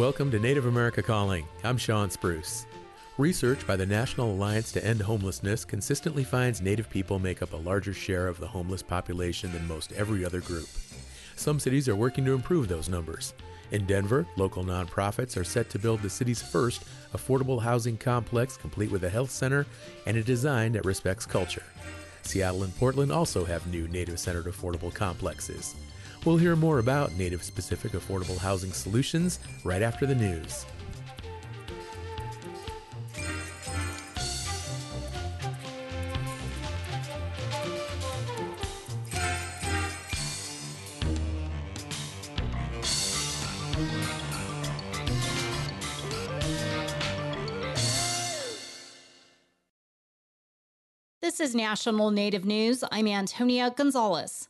Welcome to Native America Calling. I'm Sean Spruce. Research by the National Alliance to End Homelessness consistently finds Native people make up a larger share of the homeless population than most every other group. Some cities are working to improve those numbers. In Denver, local nonprofits are set to build the city's first affordable housing complex complete with a health center and a design that respects culture. Seattle and Portland also have new Native centered affordable complexes. We'll hear more about Native specific affordable housing solutions right after the news. This is National Native News. I'm Antonia Gonzalez.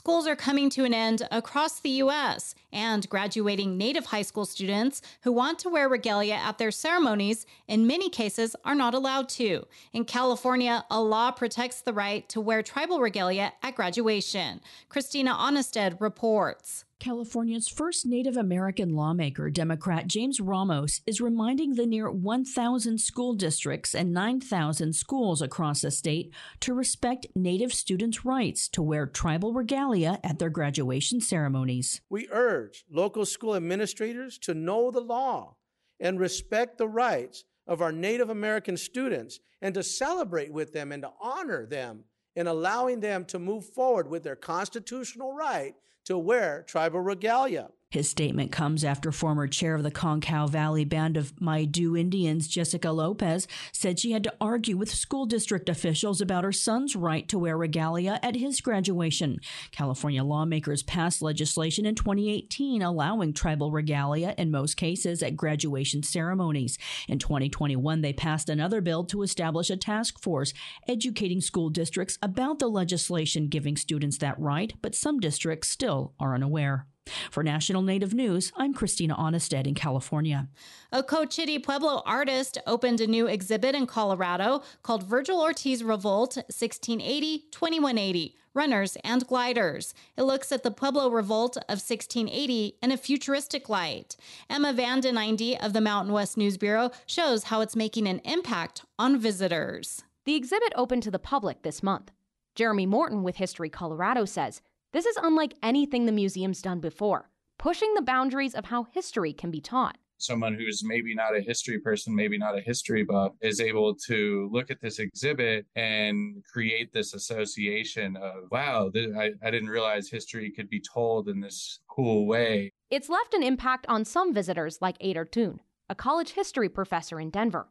Schools are coming to an end across the U.S., and graduating Native high school students who want to wear regalia at their ceremonies, in many cases, are not allowed to. In California, a law protects the right to wear tribal regalia at graduation. Christina Onnested reports. California's first Native American lawmaker, Democrat James Ramos, is reminding the near 1,000 school districts and 9,000 schools across the state to respect Native students' rights to wear tribal regalia at their graduation ceremonies. We urge local school administrators to know the law and respect the rights of our Native American students and to celebrate with them and to honor them in allowing them to move forward with their constitutional right to wear tribal regalia. His statement comes after former chair of the Concow Valley Band of Maidu Indians, Jessica Lopez, said she had to argue with school district officials about her son's right to wear regalia at his graduation. California lawmakers passed legislation in 2018 allowing tribal regalia in most cases at graduation ceremonies. In 2021, they passed another bill to establish a task force educating school districts about the legislation giving students that right, but some districts still are unaware. For National Native News, I'm Christina Onnested in California. A Cochiti Pueblo artist opened a new exhibit in Colorado called Virgil Ortiz Revolt 1680 2180 Runners and Gliders. It looks at the Pueblo Revolt of 1680 in a futuristic light. Emma Vanden Einde of the Mountain West News Bureau shows how it's making an impact on visitors. The exhibit opened to the public this month. Jeremy Morton with History Colorado says this is unlike anything the museum's done before, pushing the boundaries of how history can be taught. Someone who's maybe not a history person, maybe not a history buff, is able to look at this exhibit and create this association of, wow, th- I, I didn't realize history could be told in this cool way. It's left an impact on some visitors like Ader Toon, a college history professor in Denver.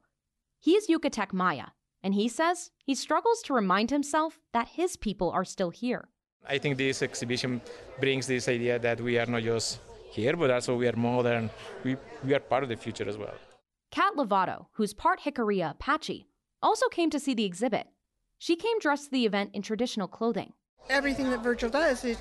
He's Yucatec Maya, and he says he struggles to remind himself that his people are still here. I think this exhibition brings this idea that we are not just here, but also we are modern. We, we are part of the future as well. Kat Lovato, who's part Jicarilla Apache, also came to see the exhibit. She came dressed to the event in traditional clothing. Everything that Virgil does is,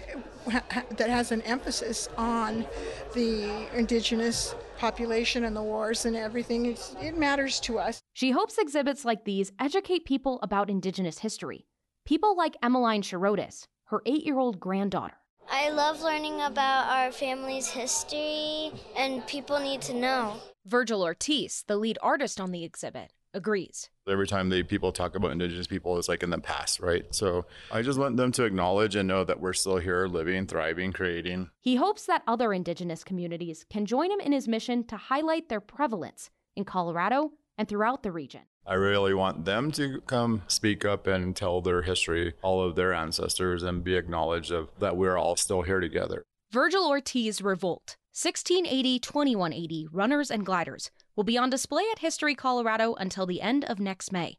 that has an emphasis on the indigenous population and the wars and everything, it matters to us. She hopes exhibits like these educate people about indigenous history. People like Emmeline Shirotis, her eight year old granddaughter. I love learning about our family's history, and people need to know. Virgil Ortiz, the lead artist on the exhibit, agrees. Every time the people talk about indigenous people, it's like in the past, right? So I just want them to acknowledge and know that we're still here, living, thriving, creating. He hopes that other indigenous communities can join him in his mission to highlight their prevalence in Colorado and throughout the region. I really want them to come speak up and tell their history, all of their ancestors, and be acknowledged of that we're all still here together. Virgil Ortiz Revolt, 1680 2180 Runners and Gliders, will be on display at History Colorado until the end of next May.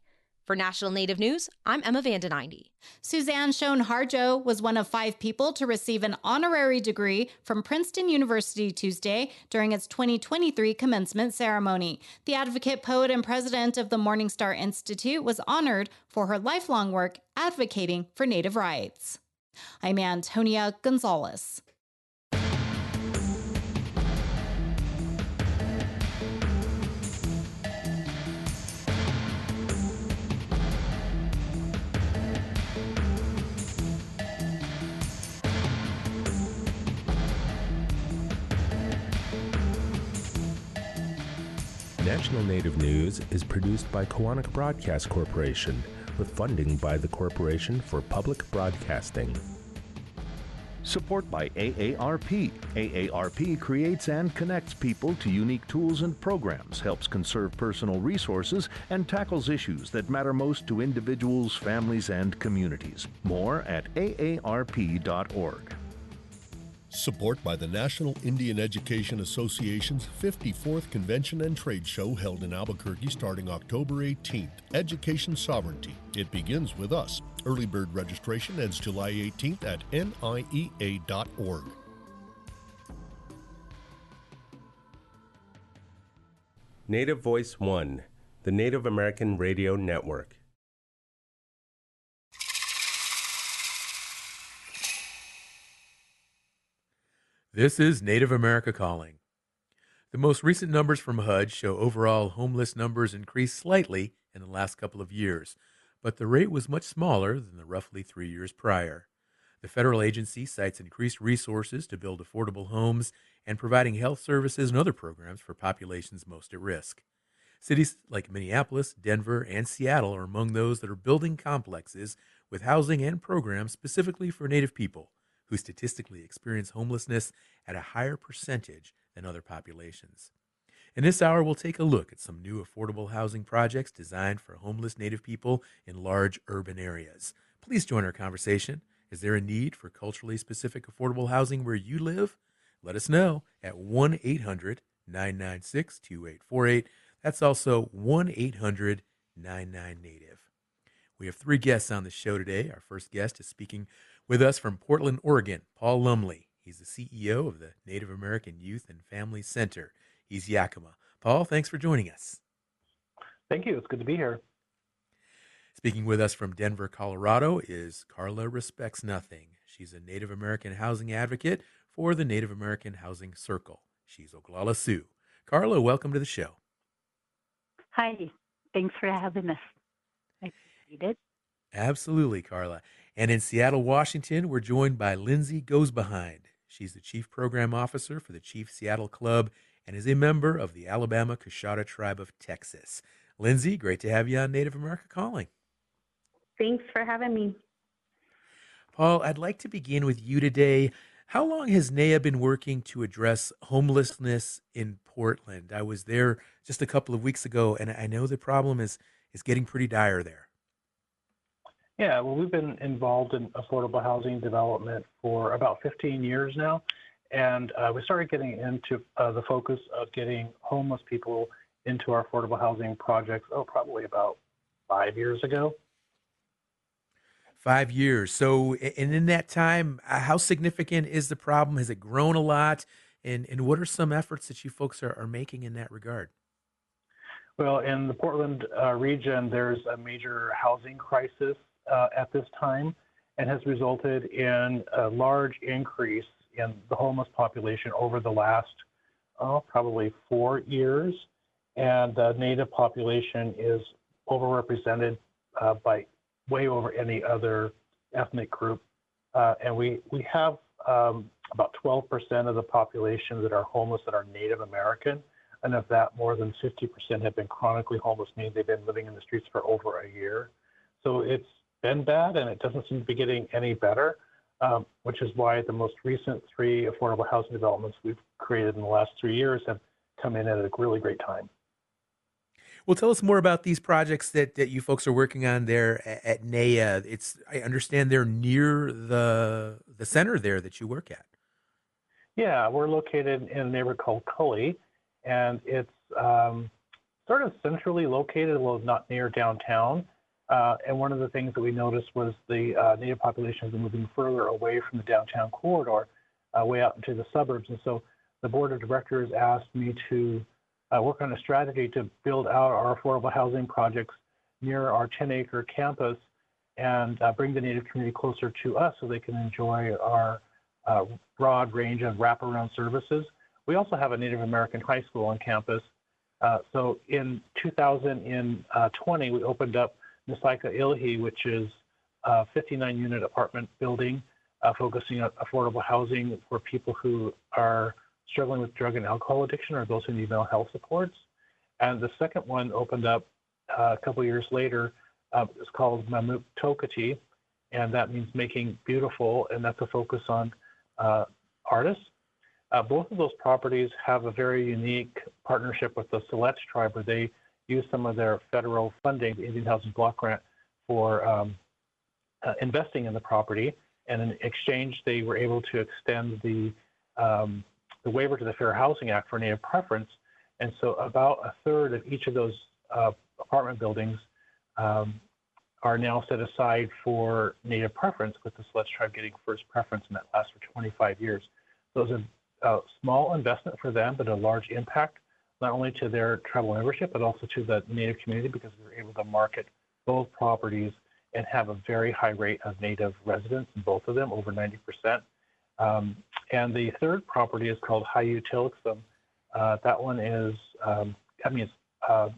For National Native News, I'm Emma Vanden Einde. Suzan Shown Harjo was one of five people to receive an honorary degree from Princeton University Tuesday during its 2023 commencement ceremony. The advocate, poet, and president of the Morningstar Institute was honored for her lifelong work advocating for Native rights. I'm Antonia Gonzalez. National Native News is produced by Koahnic Broadcast Corporation with funding by the Corporation for Public Broadcasting. Support by AARP. AARP creates and connects people to unique tools and programs, helps conserve personal resources, and tackles issues that matter most to individuals, families, and communities. More at aarp.org. Support by the National Indian Education Association's 54th Convention and Trade Show held in Albuquerque starting October 18th. Education Sovereignty. It begins with us. Early bird registration ends July 18th at niea.org. Native Voice One, the Native American Radio Network. This is Native America Calling. The most recent numbers from HUD show overall homeless numbers increased slightly in the last couple of years, but the rate was much smaller than the roughly three years prior. The federal agency cites increased resources to build affordable homes and providing health services and other programs for populations most at risk. Cities like Minneapolis, Denver, and Seattle are among those that are building complexes with housing and programs specifically for Native people who statistically experience homelessness at a higher percentage than other populations. In this hour, we'll take a look at some new affordable housing projects designed for homeless Native people in large urban areas. Please join our conversation. Is there a need for culturally specific affordable housing where you live? Let us know at 1 800 996 2848. That's also 1 800 99 Native. We have three guests on the show today. Our first guest is speaking with us from Portland, Oregon, Paul Lumley. He's the CEO of the Native American Youth and Family Center. He's Yakama. Paul, thanks for joining us. Thank you. It's good to be here. Speaking with us from Denver, Colorado is Carla Respects Nothing. She's a Native American housing advocate for the Native American Housing Circle. She's Oglala Sioux. Carla, welcome to the show. Hi. Thanks for having us. I appreciate it. Absolutely, Carla. And in Seattle, Washington, we're joined by Lindsay Goes Behind. She's the Chief Program Officer for the Chief Seattle Club and is a member of the Alabama Coushatta Tribe of Texas. Lindsay, great to have you on Native America Calling. Thanks for having me. Paul, I'd like to begin with you today. How long has NAYA been working to address homelessness in Portland? I was there just a couple of weeks ago, and I know the problem is, is getting pretty dire there. Yeah, well, we've been involved in affordable housing development for about 15 years now. And uh, we started getting into uh, the focus of getting homeless people into our affordable housing projects, oh, probably about five years ago. Five years. So, and in that time, uh, how significant is the problem? Has it grown a lot? And, and what are some efforts that you folks are, are making in that regard? Well, in the Portland uh, region, there's a major housing crisis uh, at this time and has resulted in a large increase in the homeless population over the last, oh, probably four years. And the Native population is overrepresented uh, by way over any other ethnic group. Uh, and we, we have um, about 12% of the population that are homeless that are Native American. And of that, more than 50% have been chronically homeless, meaning they've been living in the streets for over a year. So it's been bad, and it doesn't seem to be getting any better, um, which is why the most recent three affordable housing developments we've created in the last three years have come in at a really great time. Well, tell us more about these projects that, that you folks are working on there at, at NAYA. It's I understand they're near the the center there that you work at. Yeah, we're located in a neighborhood called Cully, and it's um, sort of centrally located, although not near downtown. Uh, and one of the things that we noticed was the uh, native population has been moving further away from the downtown corridor, uh, way out into the suburbs. And so the board of directors asked me to uh, work on a strategy to build out our affordable housing projects near our 10 acre campus and uh, bring the native community closer to us so they can enjoy our uh, broad range of wraparound services. We also have a Native American high school on campus. so in 2020, we opened up Nesika Illahee, which is a 59 unit apartment building uh, focusing on affordable housing for people who are struggling with drug and alcohol addiction or those who need mental health supports. And the second one opened up uh, a couple years later. Uh, it's called Mamook Tokatee, and that means making beautiful, and that's a focus on uh, artists. Uh, both of those properties have a very unique partnership with the Siletz tribe, where they use some of their federal funding, the Indian Housing Block Grant, for um, uh, investing in the property. And in exchange, they were able to extend the um, the waiver to the Fair Housing Act for Native preference. And so, about a third of each of those uh, apartment buildings um, are now set aside for Native preference, with the Siletz tribe getting first preference, and that lasts for 25 years. So it's a, a small investment for them, but a large impact, not only to their tribal membership, but also to the Native community because we were able to market both properties and have a very high rate of Native residents in both of them, over 90%. Um, and the third property is called Hayu Tilixum. Uh, that one is, um, I mean, uh,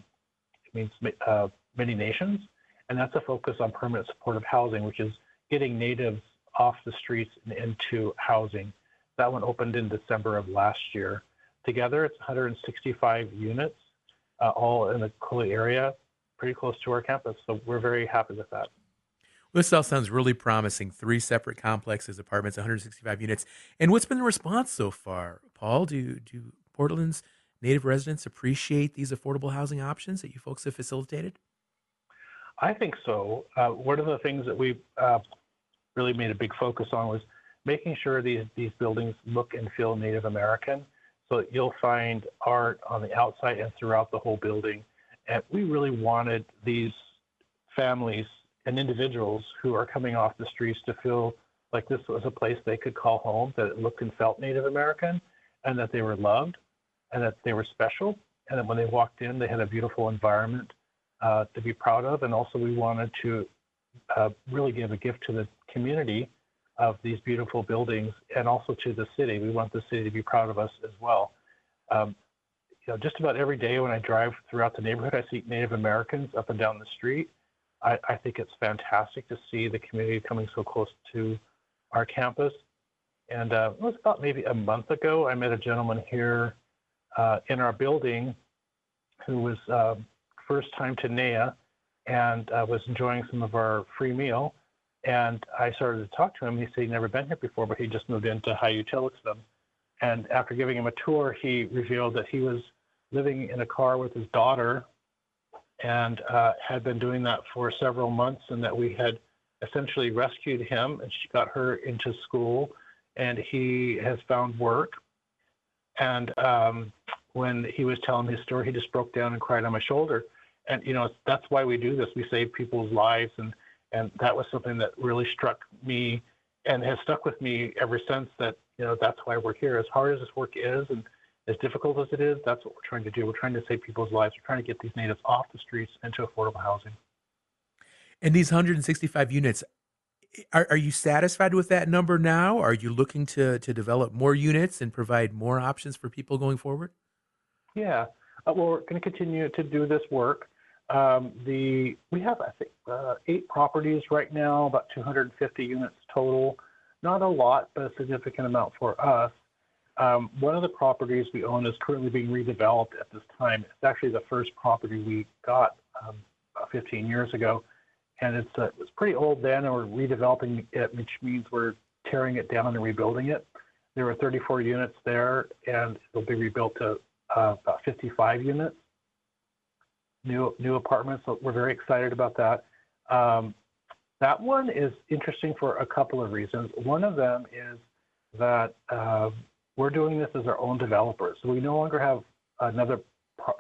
it means uh, many nations, and that's a focus on permanent supportive housing, which is getting natives off the streets and into housing. That one opened in December of last year. Together, it's 165 units, uh, all in the Cully area, pretty close to our campus. So we're very happy with that. This all sounds really promising. Three separate complexes, apartments, 165 units. And what's been the response so far, Paul? Do do Portland's native residents appreciate these affordable housing options that you folks have facilitated? I think so. Uh, one of the things that we uh, really made a big focus on was making sure these these buildings look and feel Native American. That you'll find art on the outside and throughout the whole building. And we really wanted these families and individuals who are coming off the streets to feel like this was a place they could call home, that it looked and felt Native American, and that they were loved, and that they were special, and that when they walked in, they had a beautiful environment uh, to be proud of. And also, we wanted to uh, really give a gift to the community of these beautiful buildings, and also to the city. We want the city to be proud of us as well. Um, you know, just about every day when I drive throughout the neighborhood, I see Native Americans up and down the street I, I think it's fantastic to see the community coming so close to our campus. And uh, it was about maybe a month ago, I met a gentleman here uh, in our building who was uh, first time to NAYA and uh, was enjoying some of our free meal. And I started to talk to him. He said he'd never been here before, but he just moved into Hayu Tilixum. And after giving him a tour, he revealed that he was living in a car with his daughter and uh, had been doing that for several months, and that we had essentially rescued him, and she got her into school, and he has found work. And um, when he was telling his story, he just broke down and cried on my shoulder. And you know, that's why we do this. We save people's lives, and and that was something that really struck me, and has stuck with me ever since. That you know, that's why we're here. As hard as this work is, and as difficult as it is, that's what we're trying to do. We're trying to save people's lives. We're trying to get these natives off the streets into affordable housing. And these 165 units, are, are you satisfied with that number now? Are you looking to, to develop more units and provide more options for people going forward? Yeah. Uh, well, we're going to continue to do this work. Um, the we have I think uh, eight properties right now, about 250 units total. Not a lot, but a significant amount for us. Um, one of the properties we own is currently being redeveloped at this time. It's actually the first property we got um, 15 years ago, and it's uh, it's pretty old then, and we're redeveloping it, which means we're tearing it down and rebuilding it. There were 34 units there, and it'll be rebuilt to uh, about 55 units, new new apartments. So we're very excited about that. Um, that one is interesting for a couple of reasons. One of them is that uh, we're doing this as our own developers. So we no longer have another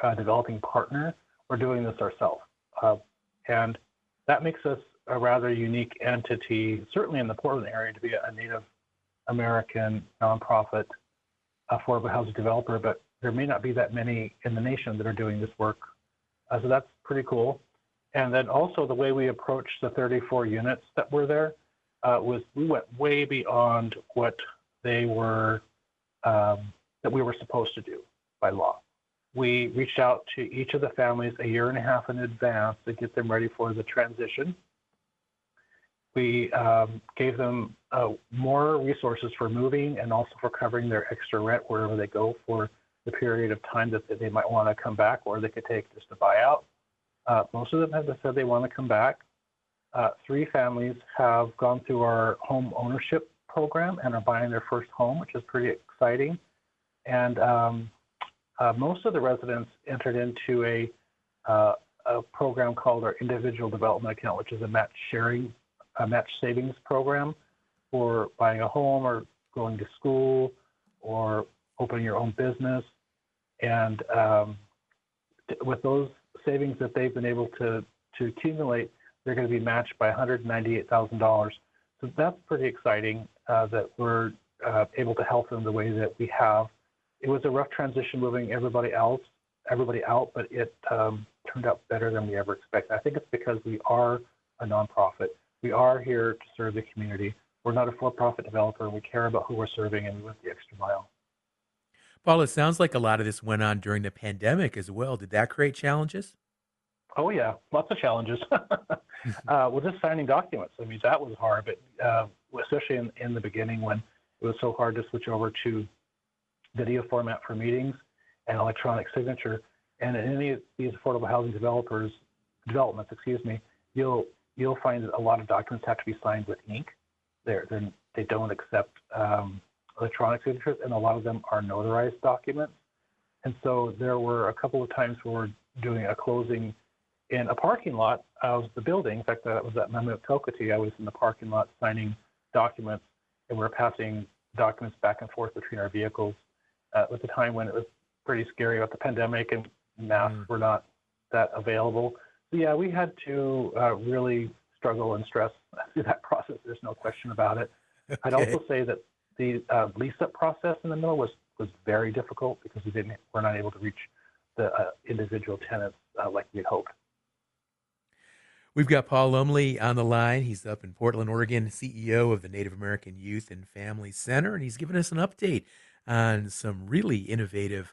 uh, developing partner. We're doing this ourselves. Uh, and that makes us a rather unique entity, certainly in the Portland area, to be a Native American nonprofit affordable housing developer, but there may not be that many in the nation that are doing this work. Uh, so that's pretty cool. And then also the way we approached the 34 units that were there uh, was we went way beyond what they were um, that we were supposed to do by law. We reached out to each of the families a year and a half in advance to get them ready for the transition. We um, gave them uh, more resources for moving and also for covering their extra rent wherever they go for the period of time that they might want to come back or they could take just a buyout. Uh, most of them have said they want to come back. Uh, three families have gone through our home ownership program and are buying their first home, which is pretty exciting. And um, uh, most of the residents entered into a, uh, a program called our individual development account, which is a match sharing, a match savings program for buying a home or going to school or opening your own business. And um, with those savings that they've been able to, to accumulate, they're going to be matched by $198,000. So that's pretty exciting uh, that we're uh, able to help them the way that we have. It was a rough transition moving everybody else, everybody out, but it um, turned out better than we ever expected. I think it's because we are a nonprofit. We are here to serve the community. We're not a for-profit developer. We care about who we're serving, and we went the extra mile. Paul, it sounds like a lot of this went on during the pandemic as well. Did that create challenges? Oh yeah, lots of challenges. uh, well, just signing documents. I mean, that was hard, but uh, especially in, in the beginning when it was so hard to switch over to video format for meetings and electronic signature. And in any of these affordable housing developers developments, excuse me, you'll you'll find that a lot of documents have to be signed with ink. They're, they're they don't accept um, electronic signatures, and a lot of them are notarized documents. And so there were a couple of times where we're doing a closing in a parking lot of the building. In fact, that was at Mamook Tokatee. I was in the parking lot signing documents, and we were passing documents back and forth between our vehicles. Uh, at the time when it was pretty scary about the pandemic and masks mm. were not that available. So yeah, we had to uh, really struggle and stress through that process. There's no question about it. Okay. I'd also say that the uh, lease-up process in the middle was was very difficult because we didn't we're not able to reach the uh, individual tenants uh, like we'd hoped. We've got Paul Lumley on the line. He's up in Portland, Oregon, CEO of the Native American Youth and Family Center, and he's giving us an update on some really innovative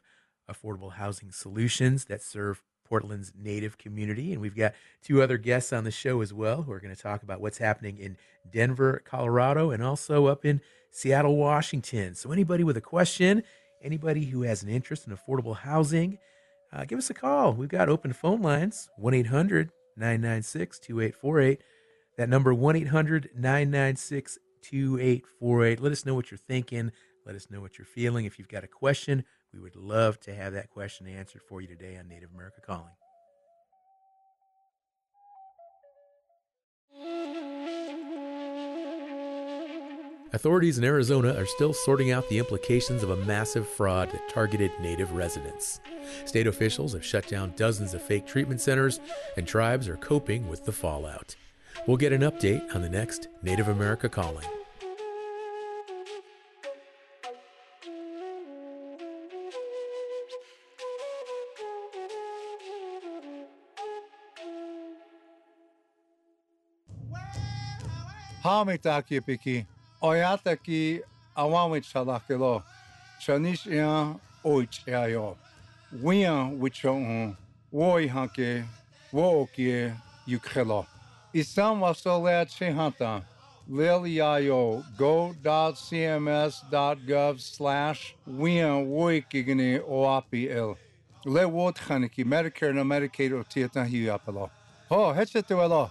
affordable housing solutions that serve Portland's Native community. And we've got two other guests on the show as well who are going to talk about what's happening in Denver, Colorado, and also up in Seattle, Washington. So, anybody with a question, anybody who has an interest in affordable housing, uh, give us a call. We've got open phone lines 1 800 996 2848. That number 1 800 996 2848. Let us know what you're thinking. Let us know what you're feeling. If you've got a question, we would love to have that question answered for you today on Native America Calling. Authorities in Arizona are still sorting out the implications of a massive fraud that targeted Native residents. State officials have shut down dozens of fake treatment centers, and tribes are coping with the fallout. We'll get an update on the next Native America Calling. Hamitaki piki, Oiata ki awawit salakelo. Chanis ea oit ea yo. Wia wicho un. Woi hanke. Wo okie yukrelo. Isam wasolea chehanta. Liliayo go.cms.gov slash wien woikigini oapi el. Le wot haniki Medicare na Medicaid o tietan hiapelo. Ho, hetchetuelo.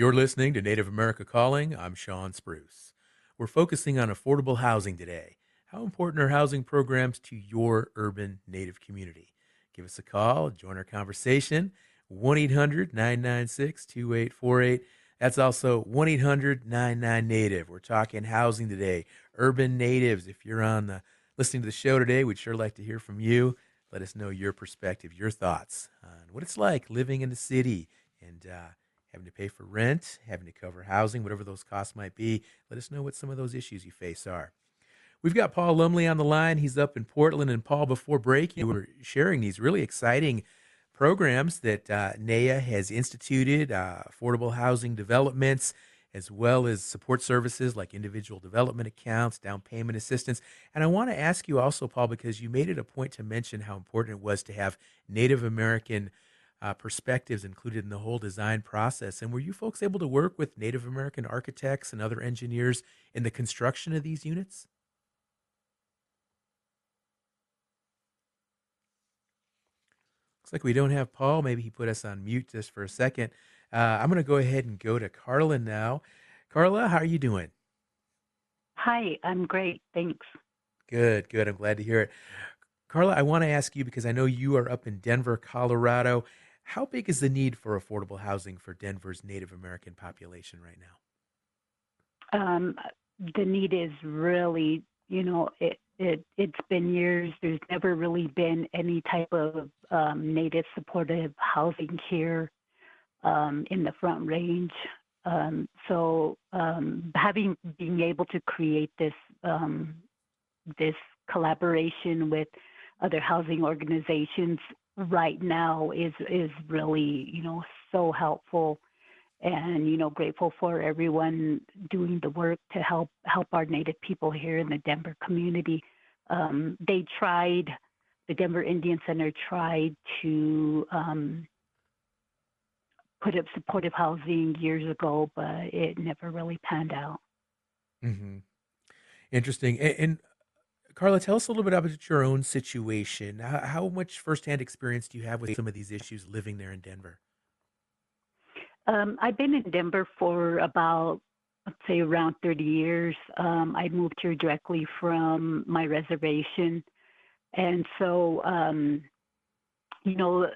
You're listening to Native America Calling. I'm Sean Spruce. We're focusing on affordable housing today. How important are housing programs to your urban Native community? Give us a call, join our conversation. 1 800 996 2848. That's also 1 800 99 Native. We're talking housing today, urban natives. If you're on the, listening to the show today, we'd sure like to hear from you. Let us know your perspective, your thoughts on what it's like living in the city and uh, having to pay for rent, having to cover housing, whatever those costs might be. Let us know what some of those issues you face are. We've got Paul Lumley on the line. He's up in Portland. And Paul, before breaking, we are sharing these really exciting programs that uh, NAYA has instituted, uh, affordable housing developments, as well as support services like individual development accounts, down payment assistance. And I want to ask you also, Paul, because you made it a point to mention how important it was to have Native American uh, perspectives included in the whole design process. And were you folks able to work with Native American architects and other engineers in the construction of these units? Looks like we don't have Paul. Maybe he put us on mute just for a second. Uh, I'm going to go ahead and go to Carla now. Carla, how are you doing? Hi, I'm great. Thanks. Good, good. I'm glad to hear it. Carla, I want to ask you because I know you are up in Denver, Colorado, how big is the need for affordable housing for Denver's Native American population right now? Um, the need is really, you know, it, it, it's been years. There's never really been any type of um, Native supportive housing here um, in the Front Range. Um, so um, having being able to create this um, this collaboration with other housing organizations right now is is really you know so helpful and you know grateful for everyone doing the work to help help our native people here in the denver community. Um, they tried the denver indian center tried to um, put up supportive housing years ago but it never really panned out. Mm-hmm. interesting. And, and Carla, tell us a little bit about your own situation. How, how, much firsthand experience do you have with some of these issues living there in Denver? Um, I've been in Denver for about, let's say, around 30 years. Um, I moved here directly from my reservation. And so, um, you know,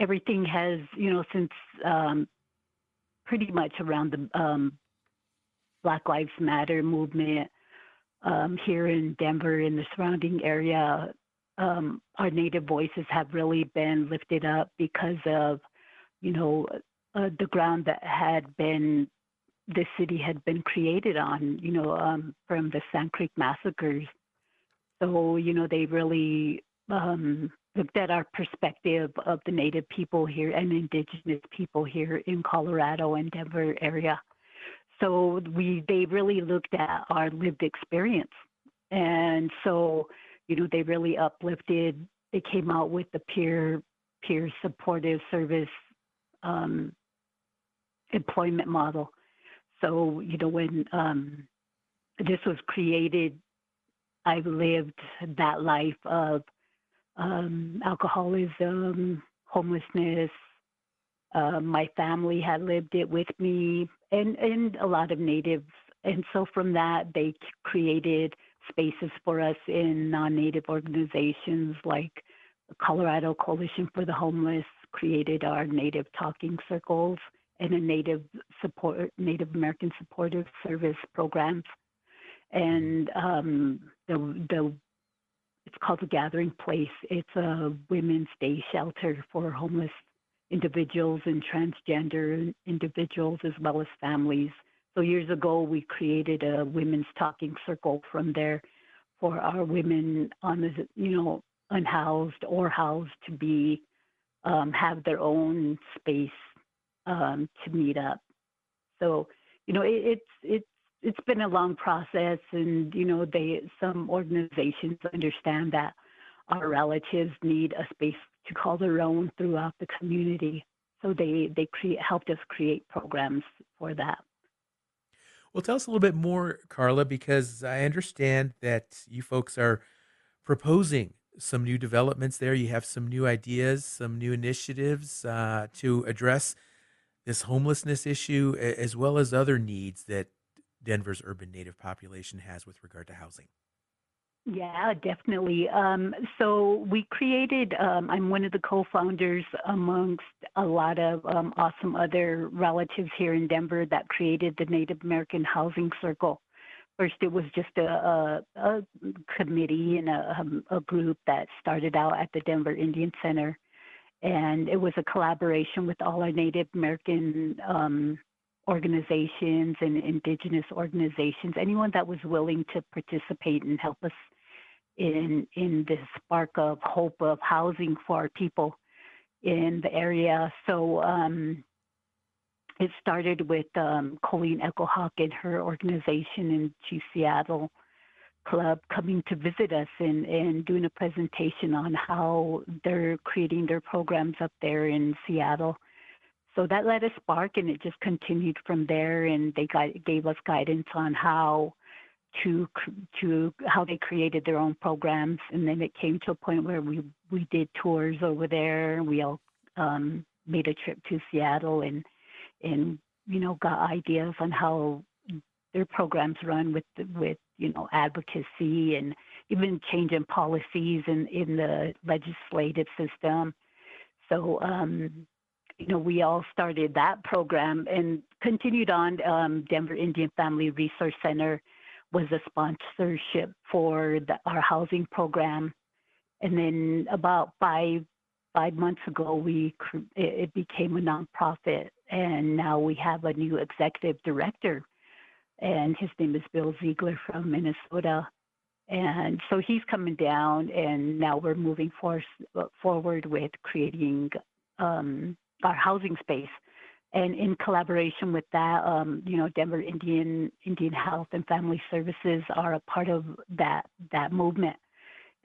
everything has, you know, since um, pretty much around the um, Black Lives Matter movement um, here in Denver and the surrounding area, um, our native voices have really been lifted up because of, you know, uh, the ground that had been the city had been created on, you know, um, from the Sand Creek massacres. So, you know, they really um, looked at our perspective of the native people here and indigenous people here in Colorado and Denver area so we they really looked at our lived experience. And so you know they really uplifted. They came out with the peer peer supportive service um, employment model. So you know when um, this was created i lived that life of um, alcoholism homelessness uh, my family had lived it with me and, and a lot of natives. And so from that, they created spaces for us in non-native organizations like the Colorado Coalition for the Homeless created our native talking circles and a native support Native American supportive service programs. And um, the the it's called the Gathering Place. It's a women's day shelter for homeless individuals and transgender individuals as well as families. So years ago, we created a women's talking circle from there for our women on the, you know, unhoused or housed to be um, have their own space um, to meet up. So you know, it, it's it's it's been a long process, and you know, they some organizations understand that our relatives need a space to call their own throughout the community. So they they create helped us create programs for that. Well, tell us a little bit more, Carla, because I understand that you folks are proposing some new developments there. You have some new ideas, some new initiatives uh, to address this homelessness issue, as well as other needs that Denver's urban native population has with regard to housing. Yeah, definitely. Um, so we created, um, I'm one of the co founders amongst a lot of um, awesome other relatives here in Denver that created the Native American Housing Circle. First, it was just a, a, a committee and a, um, a, group that started out at the Denver Indian Center. And it was a collaboration with all our Native American um, organizations and indigenous organizations, anyone that was willing to participate and help us in in this spark of hope of housing for our people in the area. So um, it started with um, Colleen Echohawk and her organization in Chief Seattle Club coming to visit us and, and doing a presentation on how they're creating their programs up there in Seattle. So that let us spark, and it just continued from there. And they got, gave us guidance on how to to how they created their own programs, and then it came to a point where we we did tours over there. We all um, made a trip to Seattle and and you know got ideas on how their programs run with with you know advocacy and even changing policies in in the legislative system. So um, you know we all started that program and continued on. Um, Denver Indian Family Resource Center was a sponsorship for the, our housing program, and then about five five months ago we it became a nonprofit, and now we have a new executive director and his name is Bill Ziegler from Minnesota. And so he's coming down, and now we're moving for, forward with creating um, our housing space. And in collaboration with that, um, you know, Denver Indian Indian Health and Family Services are a part of that that movement.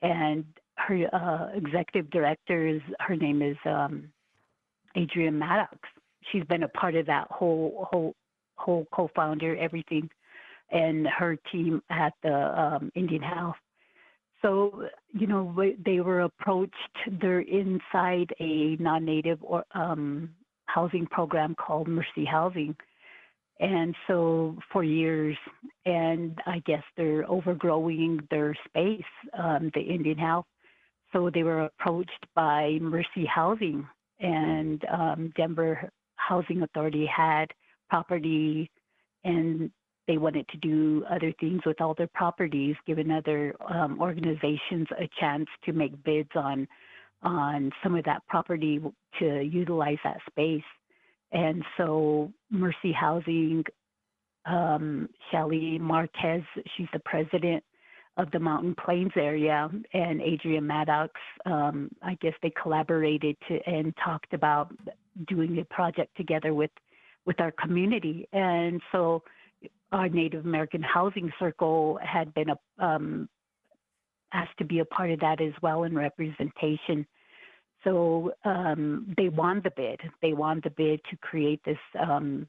And her uh, executive director is her name is um, Adrienne Maddox. She's been a part of that whole whole whole co-founder, everything, and her team at the um, Indian Health. So, you know, they were approached. They're inside a non-native or um, housing program called Mercy Housing, and so for years, and I guess they're overgrowing their space, um, the Indian Health. So they were approached by Mercy Housing, and um, Denver Housing Authority had property and they wanted to do other things with all their properties, giving other um, organizations a chance to make bids on on some of that property to utilize that space. And so Mercy Housing, um, Shelly Marquez, she's the president of the Mountain Plains area, and Adrian Maddox, um, I guess they collaborated to and talked about doing a project together with with our community. And so our Native American Housing Circle had been a, um, asked to be a part of that as well in representation. So um, they won the bid. They won the bid to create this um,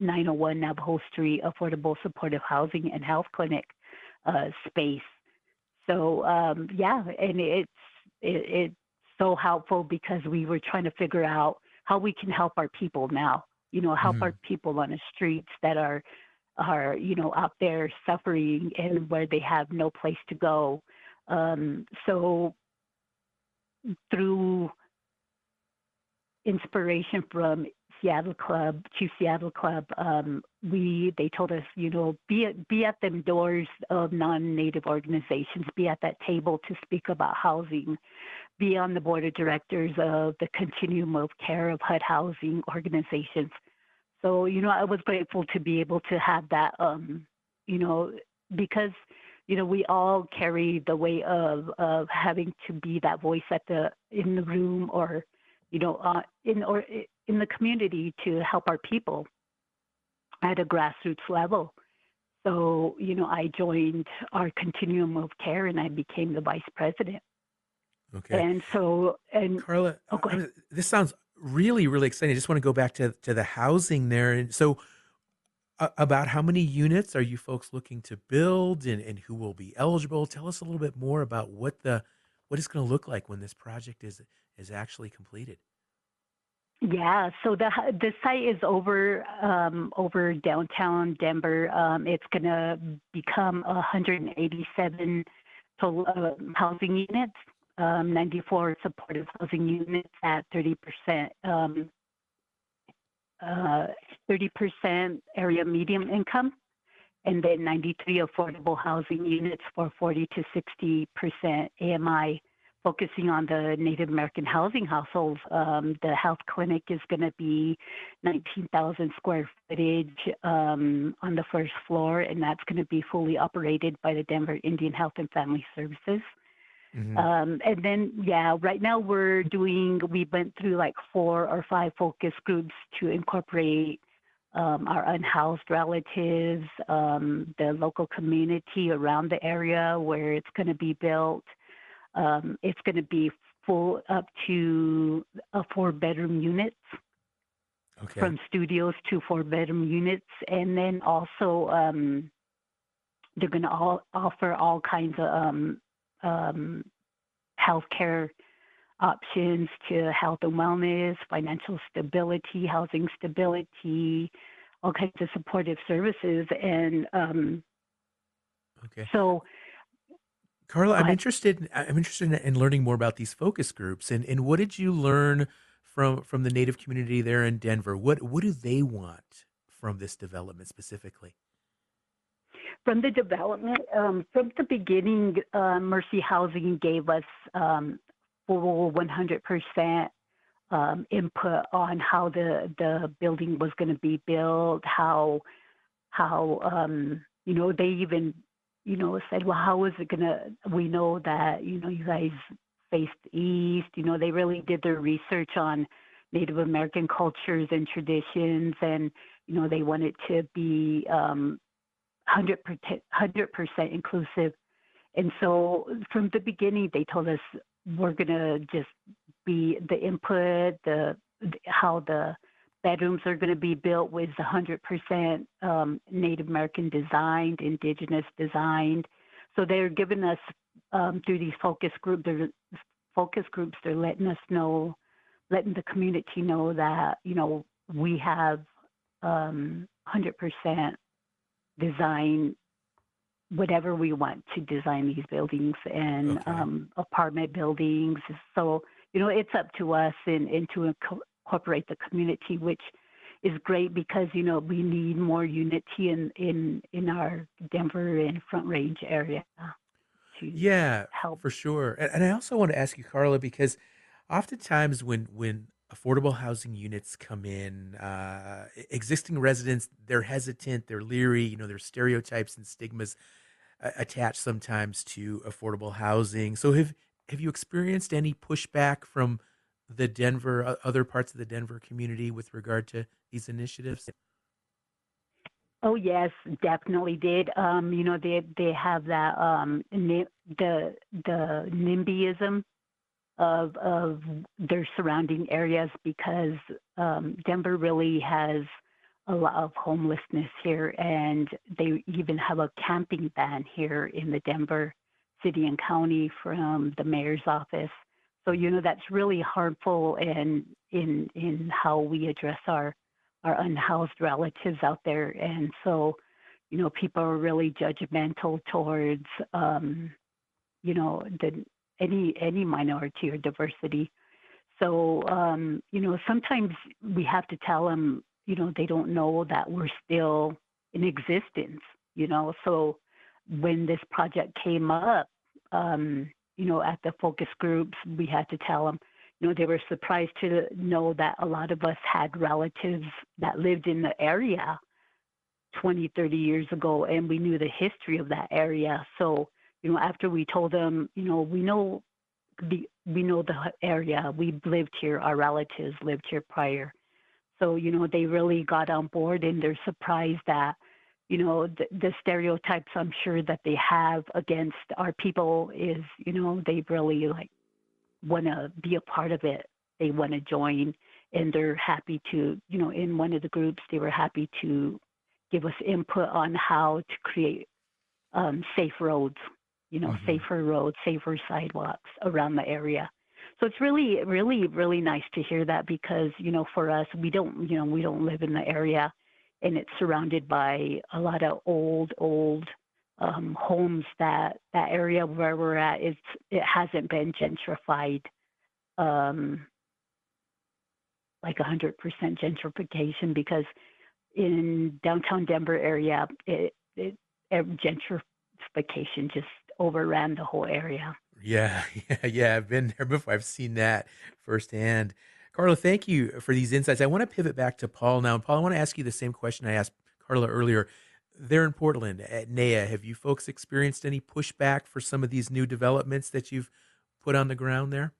901 Navajo Street Affordable Supportive Housing and Health Clinic uh, space. So um, yeah, and it's it, it's so helpful because we were trying to figure out how we can help our people now you know, help mm-hmm. our people on the streets that are are you know out there suffering and where they have no place to go. Um, so through inspiration from Seattle Club, Chief Seattle Club, um, we they told us, you know, be at, be at them doors of non-native organizations, be at that table to speak about housing, be on the board of directors of the Continuum of Care of HUD housing organizations. So, you know, I was grateful to be able to have that, um, you know, because, you know, we all carry the weight of, of having to be that voice at the, in the room or, you know, uh, in, or in the community to help our people at a grassroots level. So, you know, I joined our continuum of care and I became the vice president. Okay. And so, and Carla, oh, this sounds really, really exciting. I just want to go back to, to the housing there. And so, about how many units are you folks looking to build and, and who will be eligible? Tell us a little bit more about what the what it's going to look like when this project is is actually completed. Yeah, so the the site is over um, over downtown Denver. Um, it's going to become 187 total uh, housing units um, 94 supportive housing units at 30%, um, uh, 30% area median income, and then 93 affordable housing units for 40 to 60% AMI, focusing on the Native American housing households. Um, the health clinic is going to be 19,000 square footage um, on the first floor, and that's going to be fully operated by the Denver Indian Health and Family Services. Mm-hmm. Um, and then, yeah, right now we're doing, we went through like four or five focus groups to incorporate um, our unhoused relatives, um, the local community around the area where it's going to be built. Um, it's going to be full up to a four bedroom units. Okay. From studios to four bedroom units, and then also um, they're going to offer all kinds of um, um, healthcare options to health and wellness, financial stability, housing stability, all kinds of supportive services. And um, okay. so, Carla, I'm interested. I'm interested in learning more about these focus groups, and and what did you learn from from the Native community there in Denver? What what do they want from this development specifically? From the development, um, from the beginning, uh, Mercy Housing gave us um, full 100% um, input on how the the building was going to be built, how how um, you know they even you know said, well, how is it gonna? We know that you know you guys faced east. You know they really did their research on Native American cultures and traditions, and you know they wanted to be um, 100 percent inclusive. And so from the beginning, they told us we're to just be the input, the how the bedrooms are to be built with 100% um, Native American designed, indigenous designed. So they're giving us um, through these focus groups. They're focus groups. They're letting us know, letting the community know that you know we have um, 100% design whatever we want to design these buildings and okay. um, apartment buildings. So, you know, it's up to us and, and to incorporate the community, which is great because, you know, we need more unity in, in, in our Denver and Front Range area. yeah, help. for sure. And, and I also want to ask you, Carla, because oftentimes when, when affordable housing units come in, uh, existing residents, they're hesitant, they're leery, you know, there's stereotypes and stigmas attached sometimes to affordable housing. So have have you experienced any pushback from the Denver other parts of the Denver community with regard to these initiatives? Oh yes, definitely did. Um, you know they they have that um, the the NIMBYism of of their surrounding areas because um, Denver really has a lot of homelessness here, and they even have a camping ban here in the Denver city and county from the mayor's office. So you know that's really harmful in in in how we address our our unhoused relatives out there, and so you know people are really judgmental towards um, you know the any any minority or diversity. So um, you know sometimes we have to tell them you know, they don't know that we're still in existence, you know. So when this project came up, um, you know, at the focus groups, we had to tell them, you know, they were surprised to know that a lot of us had relatives that lived in the area 20, 30 years ago, and we knew the history of that area. So, you know, after we told them, you know, we know the we know the area, we lived here, our relatives lived here prior. So, you know, they really got on board and they're surprised that, you know, the, the stereotypes I'm sure that they have against our people is, you know, they really like want to be a part of it. They want to join and they're happy to, you know, in one of the groups, they were happy to give us input on how to create um, safe roads, you know, mm-hmm. safer roads, safer sidewalks around the area so it's really really really nice to hear that because you know for us we don't you know we don't live in the area and it's surrounded by a lot of old old um, homes that that area where we're at it's it hasn't been gentrified um, like 100% gentrification because in downtown Denver area it, it gentrification just overran the whole area. Yeah, yeah, yeah. I've been there before. I've seen that firsthand. Carla, thank you for these insights. I want to pivot back to Paul now. And Paul, I want to ask you the same question I asked Carla earlier. There in Portland at NAYA, have you folks experienced any pushback for some of these new developments that you've put on the ground there?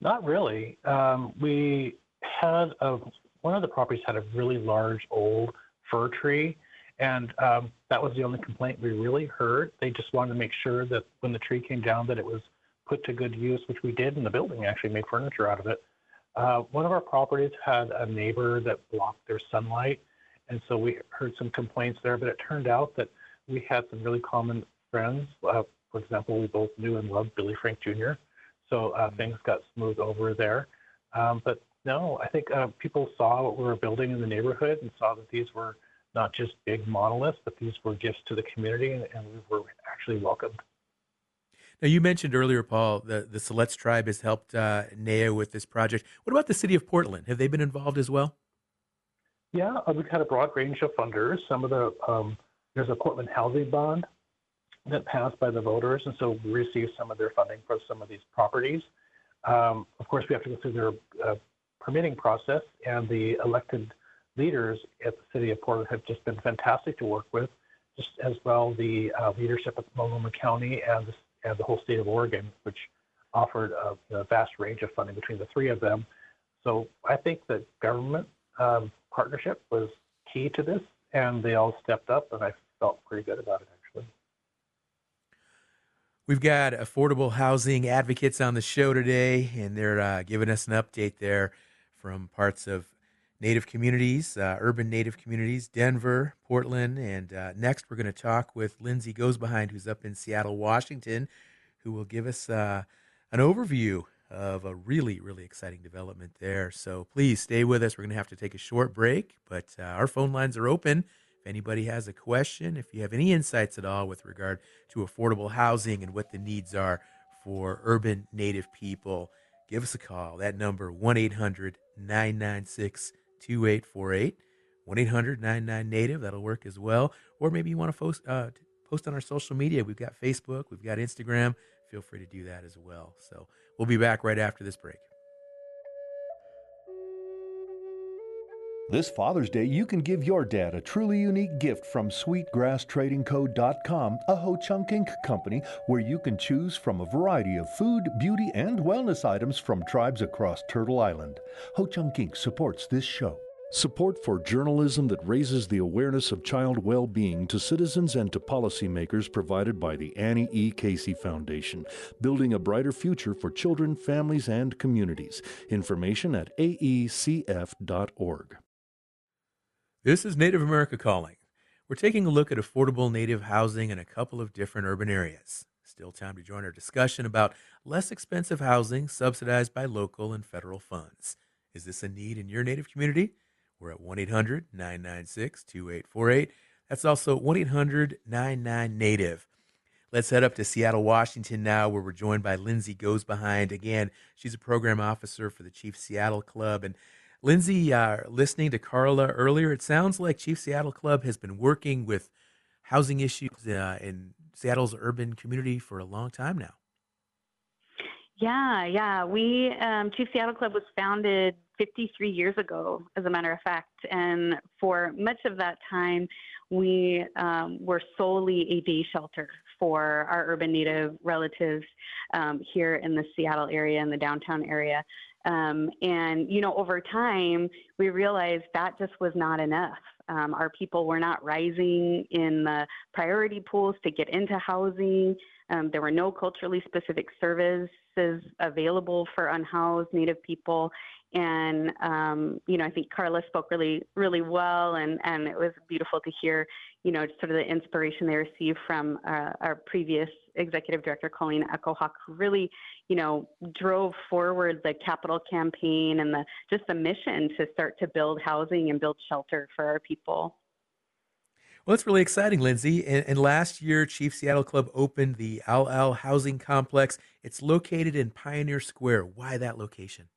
Not really. Um, we had a, one of the properties had a really large old fir tree and um, that was the only complaint we really heard. They just wanted to make sure that when the tree came down, that it was put to good use, which we did, and the building actually made furniture out of it. Uh, one of our properties had a neighbor that blocked their sunlight, and so we heard some complaints there. But it turned out that we had some really common friends. Uh, for example, we both knew and loved Billy Frank Jr. So uh, mm-hmm. things got smoothed over there. Um, but no, I think uh, people saw what we were building in the neighborhood and saw that these were not just big monoliths, but these were gifts to the community, and, and we were actually welcomed. Now, you mentioned earlier, Paul, the, the Siletz tribe has helped uh, NAYA with this project. What about the city of Portland? Have they been involved as well? Yeah, uh, we've had a broad range of funders. Some of the, um, there's a Portland housing bond that passed by the voters, and so we received some of their funding for some of these properties. Um, of course, we have to go through their uh, permitting process, and the elected leaders at the city of Portland have just been fantastic to work with, just as well the uh, leadership at Multnomah County and the and the whole state of Oregon, which offered a, a, vast range of funding between the three of them. So I think that government um, partnership was key to this, and they all stepped up, and I felt pretty good about it actually. We've got affordable housing advocates on the show today, and they're uh, giving us an update there from parts of Native communities, uh, urban Native communities, Denver, Portland, and uh, next we're going to talk with Lindsay Goes Behind, who's up in Seattle, Washington, who will give us uh, an overview of a really, really exciting development there. So please stay with us. We're going to have to take a short break, but uh, our phone lines are open. If anybody has a question, if you have any insights at all with regard to affordable housing and what the needs are for urban Native people, give us a call. That number, 1 800 996 2848. 1 800 99 Native. That'll work as well. Or maybe you want to post, uh, post on our social media. We've got Facebook, we've got Instagram. Feel free to do that as well. So we'll be back right after this break. This Father's Day, you can give your dad a truly unique gift from SweetGrassTradingCo.com, a Ho Chunk Inc. company where you can choose from a variety of food, beauty, and wellness items from tribes across Turtle Island. Ho Chunk Inc. supports this show. Support for journalism that raises the awareness of child well being to citizens and to policymakers provided by the Annie E. Casey Foundation, building a brighter future for children, families, and communities. Information at aecf.org. This is Native America Calling. We're taking a look at affordable Native housing in a couple of different urban areas. Still time to join our discussion about less expensive housing subsidized by local and federal funds. Is this a need in your Native community? We're at 1 800 996 2848. That's also 1 800 99 Native. Let's head up to Seattle, Washington now, where we're joined by Lindsay Goes Behind. Again, she's a program officer for the Chief Seattle Club. And Lindsay, uh, listening to Carla earlier, it sounds like Chief Seattle Club has been working with housing issues uh, in Seattle's urban community for a long time now. Yeah, yeah. We um, Chief Seattle Club was founded 53 years ago, as a matter of fact, and for much of that time, we um, were solely a day shelter for our urban Native relatives um, here in the Seattle area, in the downtown area. Um, and, you know, over time, we realized that just was not enough. Um, our people were not rising in the priority pools to get into housing. Um, there were no culturally specific services available for unhoused Native people. And, um, you know, I think Carla spoke really, really well, and, and it was beautiful to hear, you know, sort of the inspiration they received from uh, our previous executive director, Colleen Echohawk, who really, you know, drove forward the capital campaign and the just the mission to start to build housing and build shelter for our people. Well, it's really exciting, Lindsay. And, and, last year, Chief Seattle Club opened the Al Al Housing Complex. It's located in Pioneer Square. Why that location?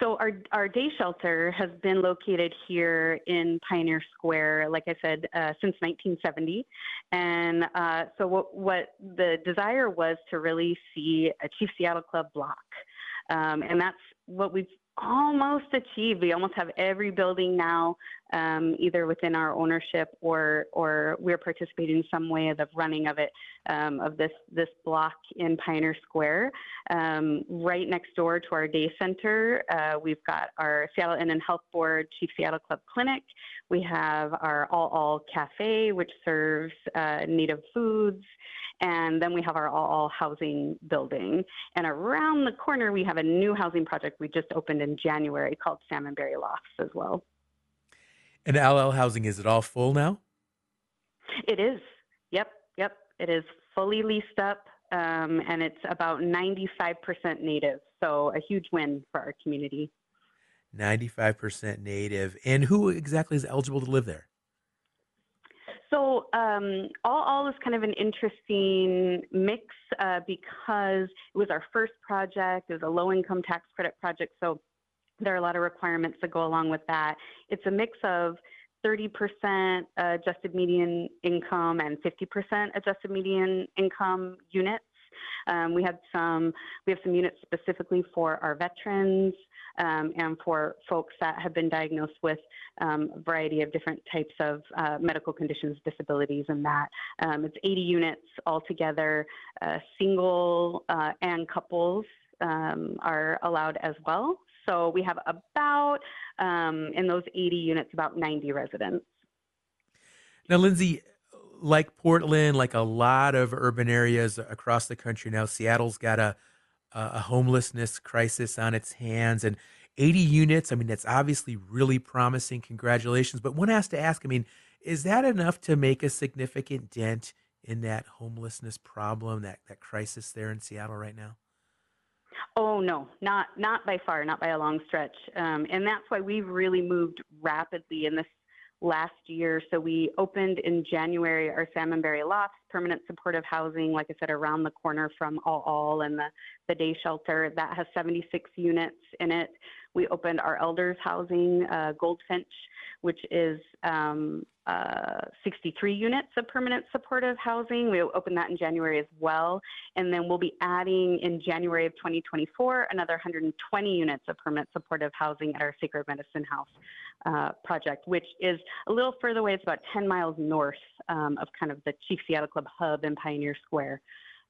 So our our day shelter has been located here in Pioneer Square, like I said, uh, since 1970, and uh, so what, what the desire was to really see a Chief Seattle Club block, um, and that's what we've almost achieved. We almost have every building now, um, either within our ownership or or we're participating in some way of the running of it um, of this this block in Pioneer Square. Um, right next door to our day center, uh, we've got our Seattle Indian Health Board Chief Seattle Club Clinic. We have our All All Cafe, which serves uh, native foods. And then we have our all, all housing building. And around the corner, we have a new housing project we just opened in January called Salmonberry Lofts as well. And Al Housing, is it all full now? It is. Yep, yep. It is fully leased up, um, and it's about 95% native. So a huge win for our community. 95% native. And who exactly is eligible to live there? So um, all, all is kind of an interesting mix uh, because it was our first project. It was a low income tax credit project. So there are a lot of requirements that go along with that. It's a mix of 30% adjusted median income and 50% adjusted median income units. Um, we had some, we have some units specifically for our veterans um, and for folks that have been diagnosed with um, a variety of different types of uh, medical conditions, disabilities, and that. Um, it's 80 units altogether. Uh, single uh, and couples um, are allowed as well. So we have about, um, in those 80 units, about 90 residents. Now, Lindsay, like Portland, like a lot of urban areas across the country now, Seattle's got a a homelessness crisis on its hands and 80 units. I mean, that's obviously really promising. Congratulations. But one has to ask, I mean, is that enough to make a significant dent in that homelessness problem, that, that crisis there in Seattle right now? Oh no, not not by far, not by a long stretch, um, and that's why we've really moved rapidly in this last year. So we opened in January our Salmonberry Lofts permanent supportive housing, like I said, around the corner from All All and the, the day shelter. That has 76 units in it. We opened our elders housing, uh, Goldfinch, which is um, uh, 63 units of permanent supportive housing. We opened that in January as well. And then we'll be adding in January of 2024 another 120 units of permanent supportive housing at our Sacred Medicine House uh, project, which is a little further away. It's about 10 miles north um, of kind of the Chief Seattle Club hub in Pioneer Square.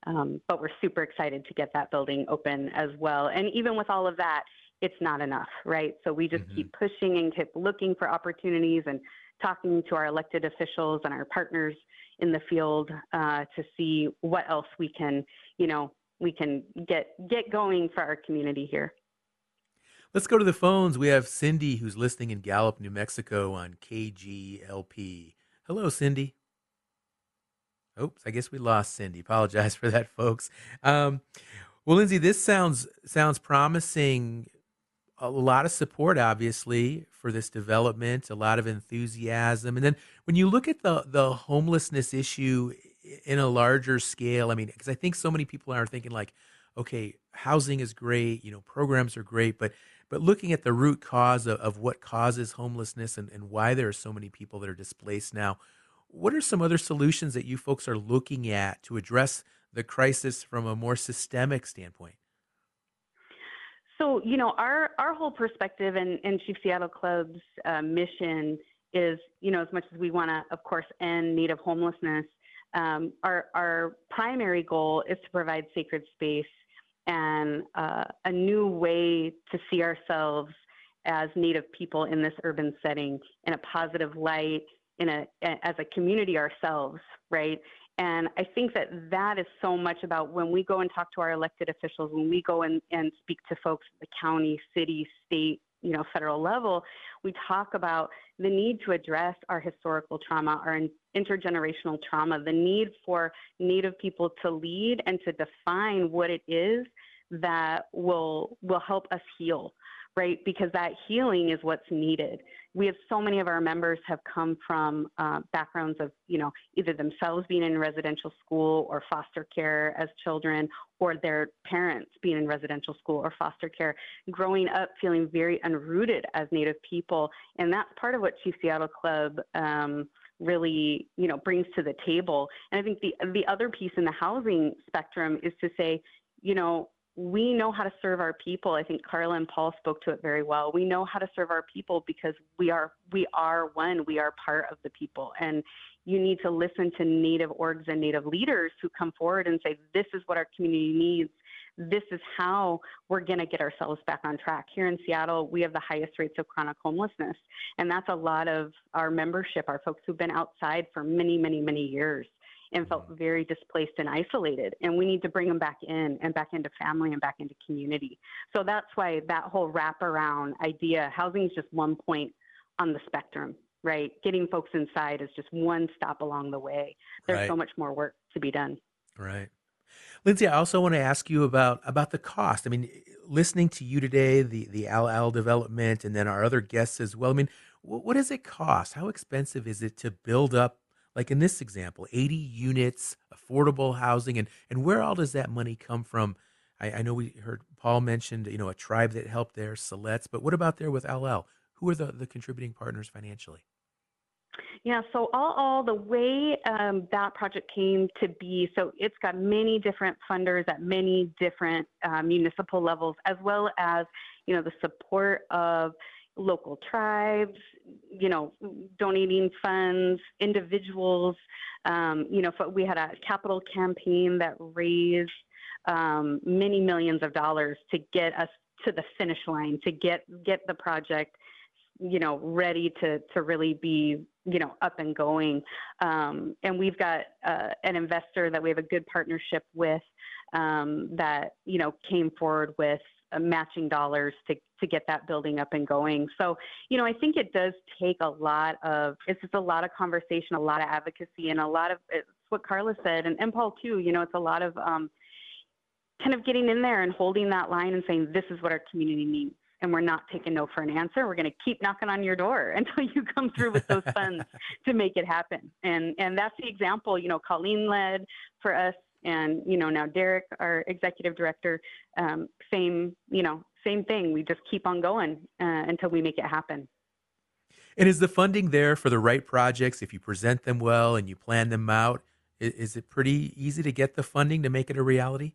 Um, but we're super excited to get that building open as well. And even with all of that, it's not enough, right? So we just mm-hmm. keep pushing and keep looking for opportunities and talking to our elected officials and our partners in the field uh, to see what else we can, you know, we can get get going for our community here. Let's go to the phones. We have Cindy who's listening in Gallup, New Mexico on KGLP. Hello, Cindy. Oops, I guess we lost Cindy. Apologize for that, folks. Um, well, Lindsay, this sounds sounds promising a lot of support, obviously, for this development, a lot of enthusiasm. And then when you look at the, the homelessness issue in a larger scale, I mean, because I think so many people are thinking like, okay, housing is great, you know, programs are great, but but looking at the root cause of, of what causes homelessness and, and why there are so many people that are displaced now, what are some other solutions that you folks are looking at to address the crisis from a more systemic standpoint? So, you know, our, our whole perspective and, and Chief Seattle Club's uh, mission is, you know, as much as we want to, of course, end native homelessness, um, our, our primary goal is to provide sacred space and uh, a new way to see ourselves as Native people in this urban setting in a positive light, in a as a community ourselves, right? And I think that that is so much about when we go and talk to our elected officials, when we go and, and speak to folks at the county, city, state, you know, federal level, we talk about the need to address our historical trauma, our intergenerational trauma, the need for Native people to lead and to define what it is that will will help us heal right? Because that healing is what's needed. We have so many of our members have come from uh, backgrounds of, you know, either themselves being in residential school or foster care as children, or their parents being in residential school or foster care, growing up feeling very unrooted as Native people. And that's part of what Chief Seattle Club. Um, really you know brings to the table and i think the the other piece in the housing spectrum is to say you know we know how to serve our people. I think Carla and Paul spoke to it very well. We know how to serve our people because we are we are one. We are part of the people, and you need to listen to Native orgs and Native leaders who come forward and say, "This is what our community needs. This is how we're going to get ourselves back on track." Here in Seattle, we have the highest rates of chronic homelessness, and that's a lot of our membership, our folks who've been outside for many, many, many years and felt mm-hmm. very displaced and isolated. And we need to bring them back in and back into family and back into community. So that's why that whole wraparound idea, housing is just one point on the spectrum. right? Getting folks inside is just one stop along the way. There's Right. so much more work to be done. Right. Lindsay, I also want to ask you about about the cost. I mean, listening to you today, the the Al Al development, and then our other guests as well. I mean, what, what does it cost? How expensive is it to build up, like in this example, eighty units, affordable housing, and and where all does that money come from? I, I know we heard Paul mentioned, you know, a tribe that helped there, Siletz, but what about there with Al? Who are the the contributing partners financially? Yeah, so all, all the way um, that project came to be, so it's got many different funders at many different uh, municipal levels, as well as you know the support of local tribes, you know, donating funds, individuals. Um, you know, we had a capital campaign that raised um, many millions of dollars to get us to the finish line, to get get the project you know ready to to really be you know up and going um, and we've got uh, an investor that we have a good partnership with um, that you know came forward with uh, matching dollars to to get that building up and going so you know i think it does take a lot of it's just a lot of conversation a lot of advocacy and a lot of it's what carla said and, and paul too you know it's a lot of um, kind of getting in there and holding that line and saying this is what our community needs and we're not taking no for an answer. We're going to keep knocking on your door until you come through with those funds to make it happen. And and that's the example. You know, Colleen led for us, and you know now Derek, our executive director, um, same you know same thing. We just keep on going uh, until we make it happen. And is the funding there for the right projects if you present them well and you plan them out? Is it pretty easy to get the funding to make it a reality?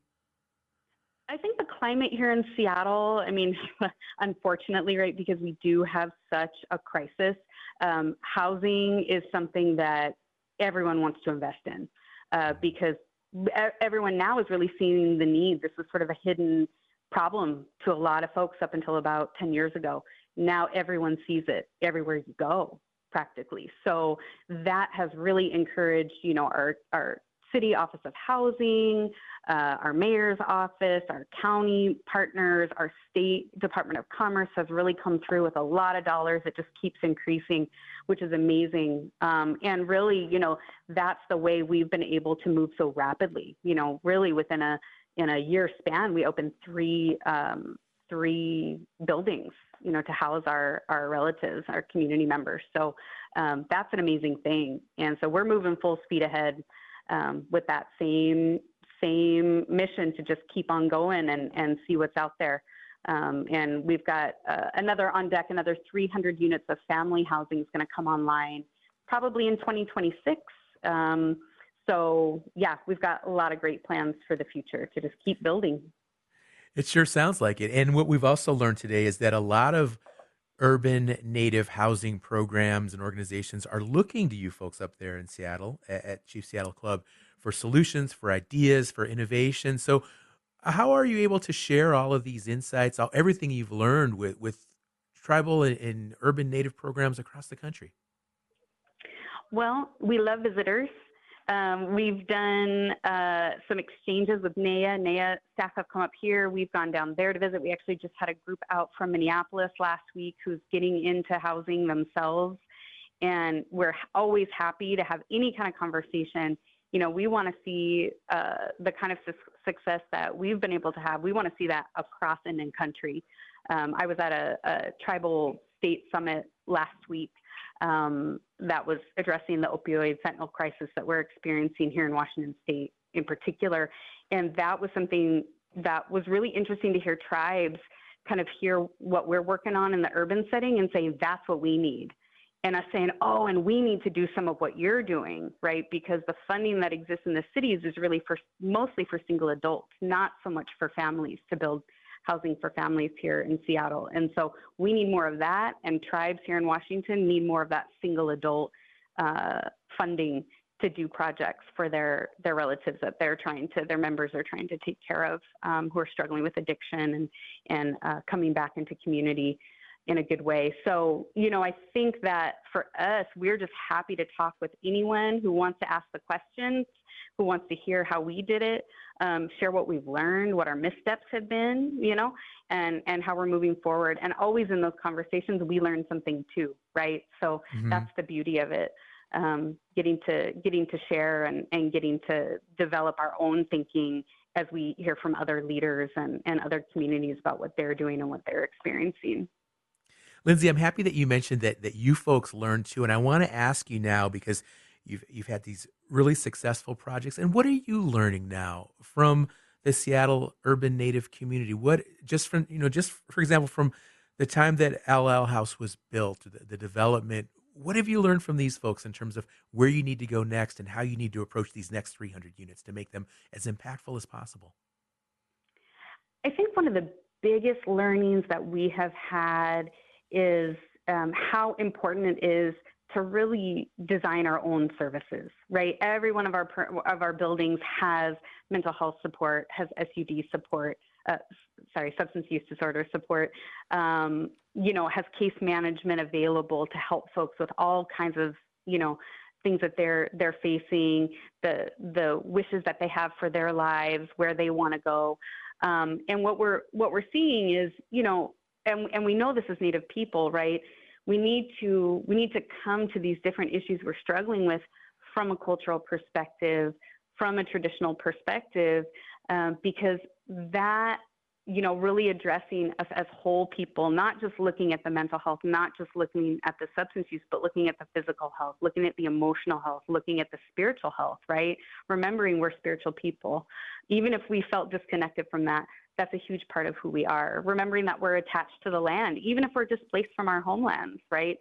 I think the climate here in Seattle, I mean, unfortunately, right, because we do have such a crisis, um, housing is something that everyone wants to invest in uh, because everyone now is really seeing the need. This was sort of a hidden problem to a lot of folks up until about 10 years ago. Now everyone sees it everywhere you go practically. So that has really encouraged, you know, our, our city office of housing, uh, our mayor's office, our county partners, our state department of commerce has really come through with a lot of dollars. It just keeps increasing, which is amazing. Um, and really, you know, that's the way we've been able to move so rapidly. You know, really within a in a year span, we opened three um, three buildings, you know, to house our our relatives, our community members. So um, that's an amazing thing. And so we're moving full speed ahead um, with that same same mission to just keep on going and and see what's out there. Um, and we've got uh, another on deck, another 300 units of family housing is going to come online probably in 2026. So yeah, we've got a lot of great plans for the future to just keep building. It sure sounds like it. And what we've also learned today is that a lot of urban native housing programs and organizations are looking to you folks up there in Seattle at, Chief Seattle Club for solutions, for ideas, for innovation. So, how are you able to share all of these insights, all, everything you've learned with, with tribal and, and urban native programs across the country? Well, we love visitors. Um, we've done uh, some exchanges with NAYA. NAYA staff have come up here. We've gone down there to visit. We actually just had a group out from Minneapolis last week who's getting into housing themselves. And we're always happy to have any kind of conversation. You know, we want to see uh, the kind of su- success that we've been able to have. We want to see that across Indian country. Um, I was at a, a tribal state summit last week um, that was addressing the opioid fentanyl crisis that we're experiencing here in Washington State in particular. And that was something that was really interesting to hear tribes kind of hear what we're working on in the urban setting and saying that's what we need. And us saying, oh, and we need to do some of what you're doing, right? Because the funding that exists in the cities is really for mostly for single adults, not so much for families to build housing for families here in Seattle. And so we need more of that, and tribes here in Washington need more of that single adult uh, funding to do projects for their their relatives that they're trying to their members are trying to take care of um, who are struggling with addiction and and uh, coming back into community in a good way. So, you know, I think that for us, we're just happy to talk with anyone who wants to ask the questions, who wants to hear how we did it. Um, share what we've learned, what our missteps have been, you know, and and how we're moving forward. And always in those conversations, we learn something too, right? So mm-hmm. that's the beauty of it. Um, getting to getting to share and, and getting to develop our own thinking as we hear from other leaders and, and other communities about what they're doing and what they're experiencing. Lindsay, I'm happy that you mentioned that that you folks learned too, and I want to ask you now because you've you've had these really successful projects, and what are you learning now from the Seattle urban native community? What just from you know just for example from the time that LL House was built, the, the development. What have you learned from these folks in terms of where you need to go next and how you need to approach these next 300 units to make them as impactful as possible? I think one of the biggest learnings that we have had is um, how important it is to really design our own services, right? Every one of our of our buildings has mental health support, has SUD support, uh, sorry, substance use disorder support, um, you know, has case management available to help folks with all kinds of, you know, things that they're they're facing, the the wishes that they have for their lives, where they want to go. Um, and what we're what we're seeing is, you know, and, and we know this is Native people, right? We need to we need to come to these different issues we're struggling with from a cultural perspective, from a traditional perspective, um, because that you know, really addressing us as whole people, not just looking at the mental health, not just looking at the substance use, but looking at the physical health, looking at the emotional health, looking at the spiritual health, right? Remembering we're spiritual people. Even if we felt disconnected from that, that's a huge part of who we are. Remembering that we're attached to the land, even if we're displaced from our homelands, right?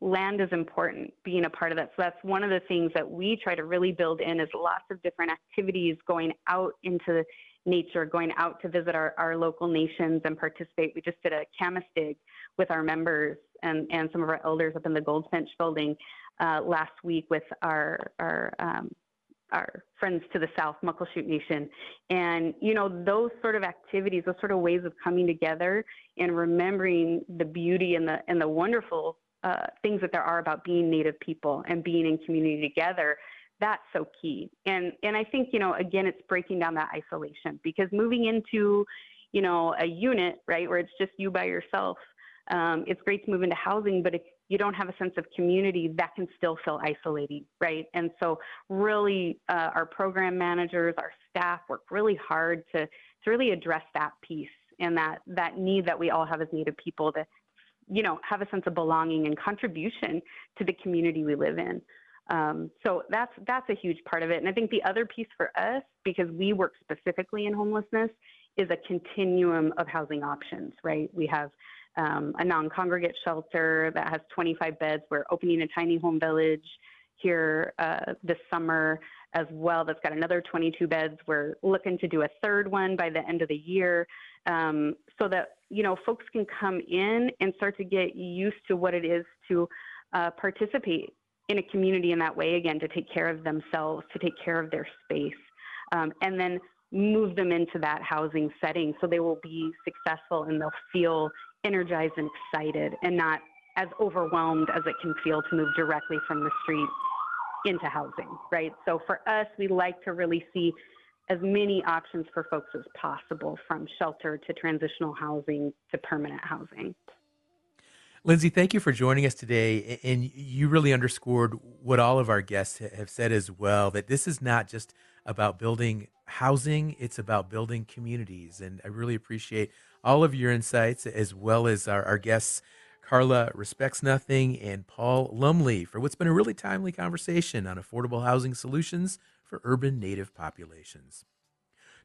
Land is important, being a part of that. So that's one of the things that we try to really build in is lots of different activities going out into nature, going out to visit our, our local nations and participate. We just did a camas dig with our members and, and some of our elders up in the Goldfinch building uh, last week with our, our um, our friends to the south, Muckleshoot Nation. And, you know, those sort of activities, those sort of ways of coming together and remembering the beauty and the, and the wonderful uh, things that there are about being Native people and being in community together, that's so key. And, and I think, you know, again, it's breaking down that isolation because moving into, you know, a unit, right, where it's just you by yourself, um, it's great to move into housing, but if you don't have a sense of community, that can still feel isolating, right? And so, really, uh, our program managers, our staff work really hard to to really address that piece and that that need that we all have as Native people to, you know, have a sense of belonging and contribution to the community we live in. Um, so that's that's a huge part of it. And I think the other piece for us, because we work specifically in homelessness, is a continuum of housing options, right? We have um, a non congregate shelter that has 25 beds. We're opening a tiny home village here uh, this summer as well that's got another 22 beds. We're looking to do a third one by the end of the year um, so that you know folks can come in and start to get used to what it is to uh, participate in a community in that way again to take care of themselves, to take care of their space, um, and then move them into that housing setting so they will be successful and they'll feel energized and excited and not as overwhelmed as it can feel to move directly from the street into housing, right? So for us, we like to really see as many options for folks as possible from shelter to transitional housing to permanent housing. Lindsay, thank you for joining us today. And you really underscored what all of our guests have said as well that this is not just about building housing, it's about building communities. And I really appreciate all of your insights, as well as our, our guests, Carla Respects Nothing and Paul Lumley, for what's been a really timely conversation on affordable housing solutions for urban Native populations.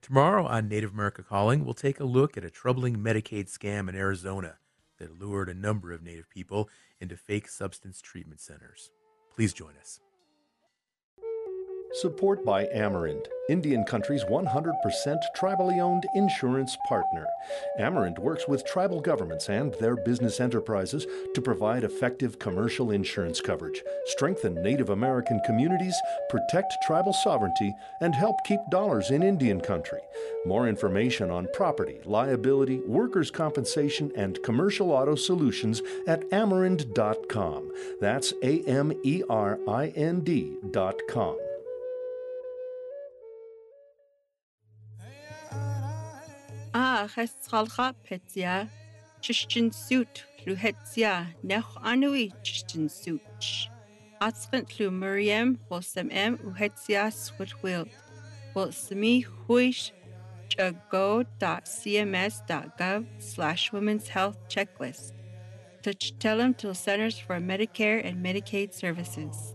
Tomorrow on Native America Calling, we'll take a look at a troubling Medicaid scam in Arizona that lured a number of Native people into fake substance treatment centers. Please join us. Support by Amerind, Indian Country's 100% tribally owned insurance partner. Amerind works with tribal governments and their business enterprises to provide effective commercial insurance coverage, strengthen Native American communities, protect tribal sovereignty, and help keep dollars in Indian Country. More information on property, liability, workers' compensation, and commercial auto solutions at amerind.com. That's A M E R I N D.com. Chaches Petia, Chistin Suit, Luhetia, Nech Anui Chistin Such. Atskent Lu Miriam, Wilsam M, Uhetia Switwild, Wilsami Huish, go.cms.gov slash women's health checklist. Touch tell them to Centers for Medicare and Medicaid Services.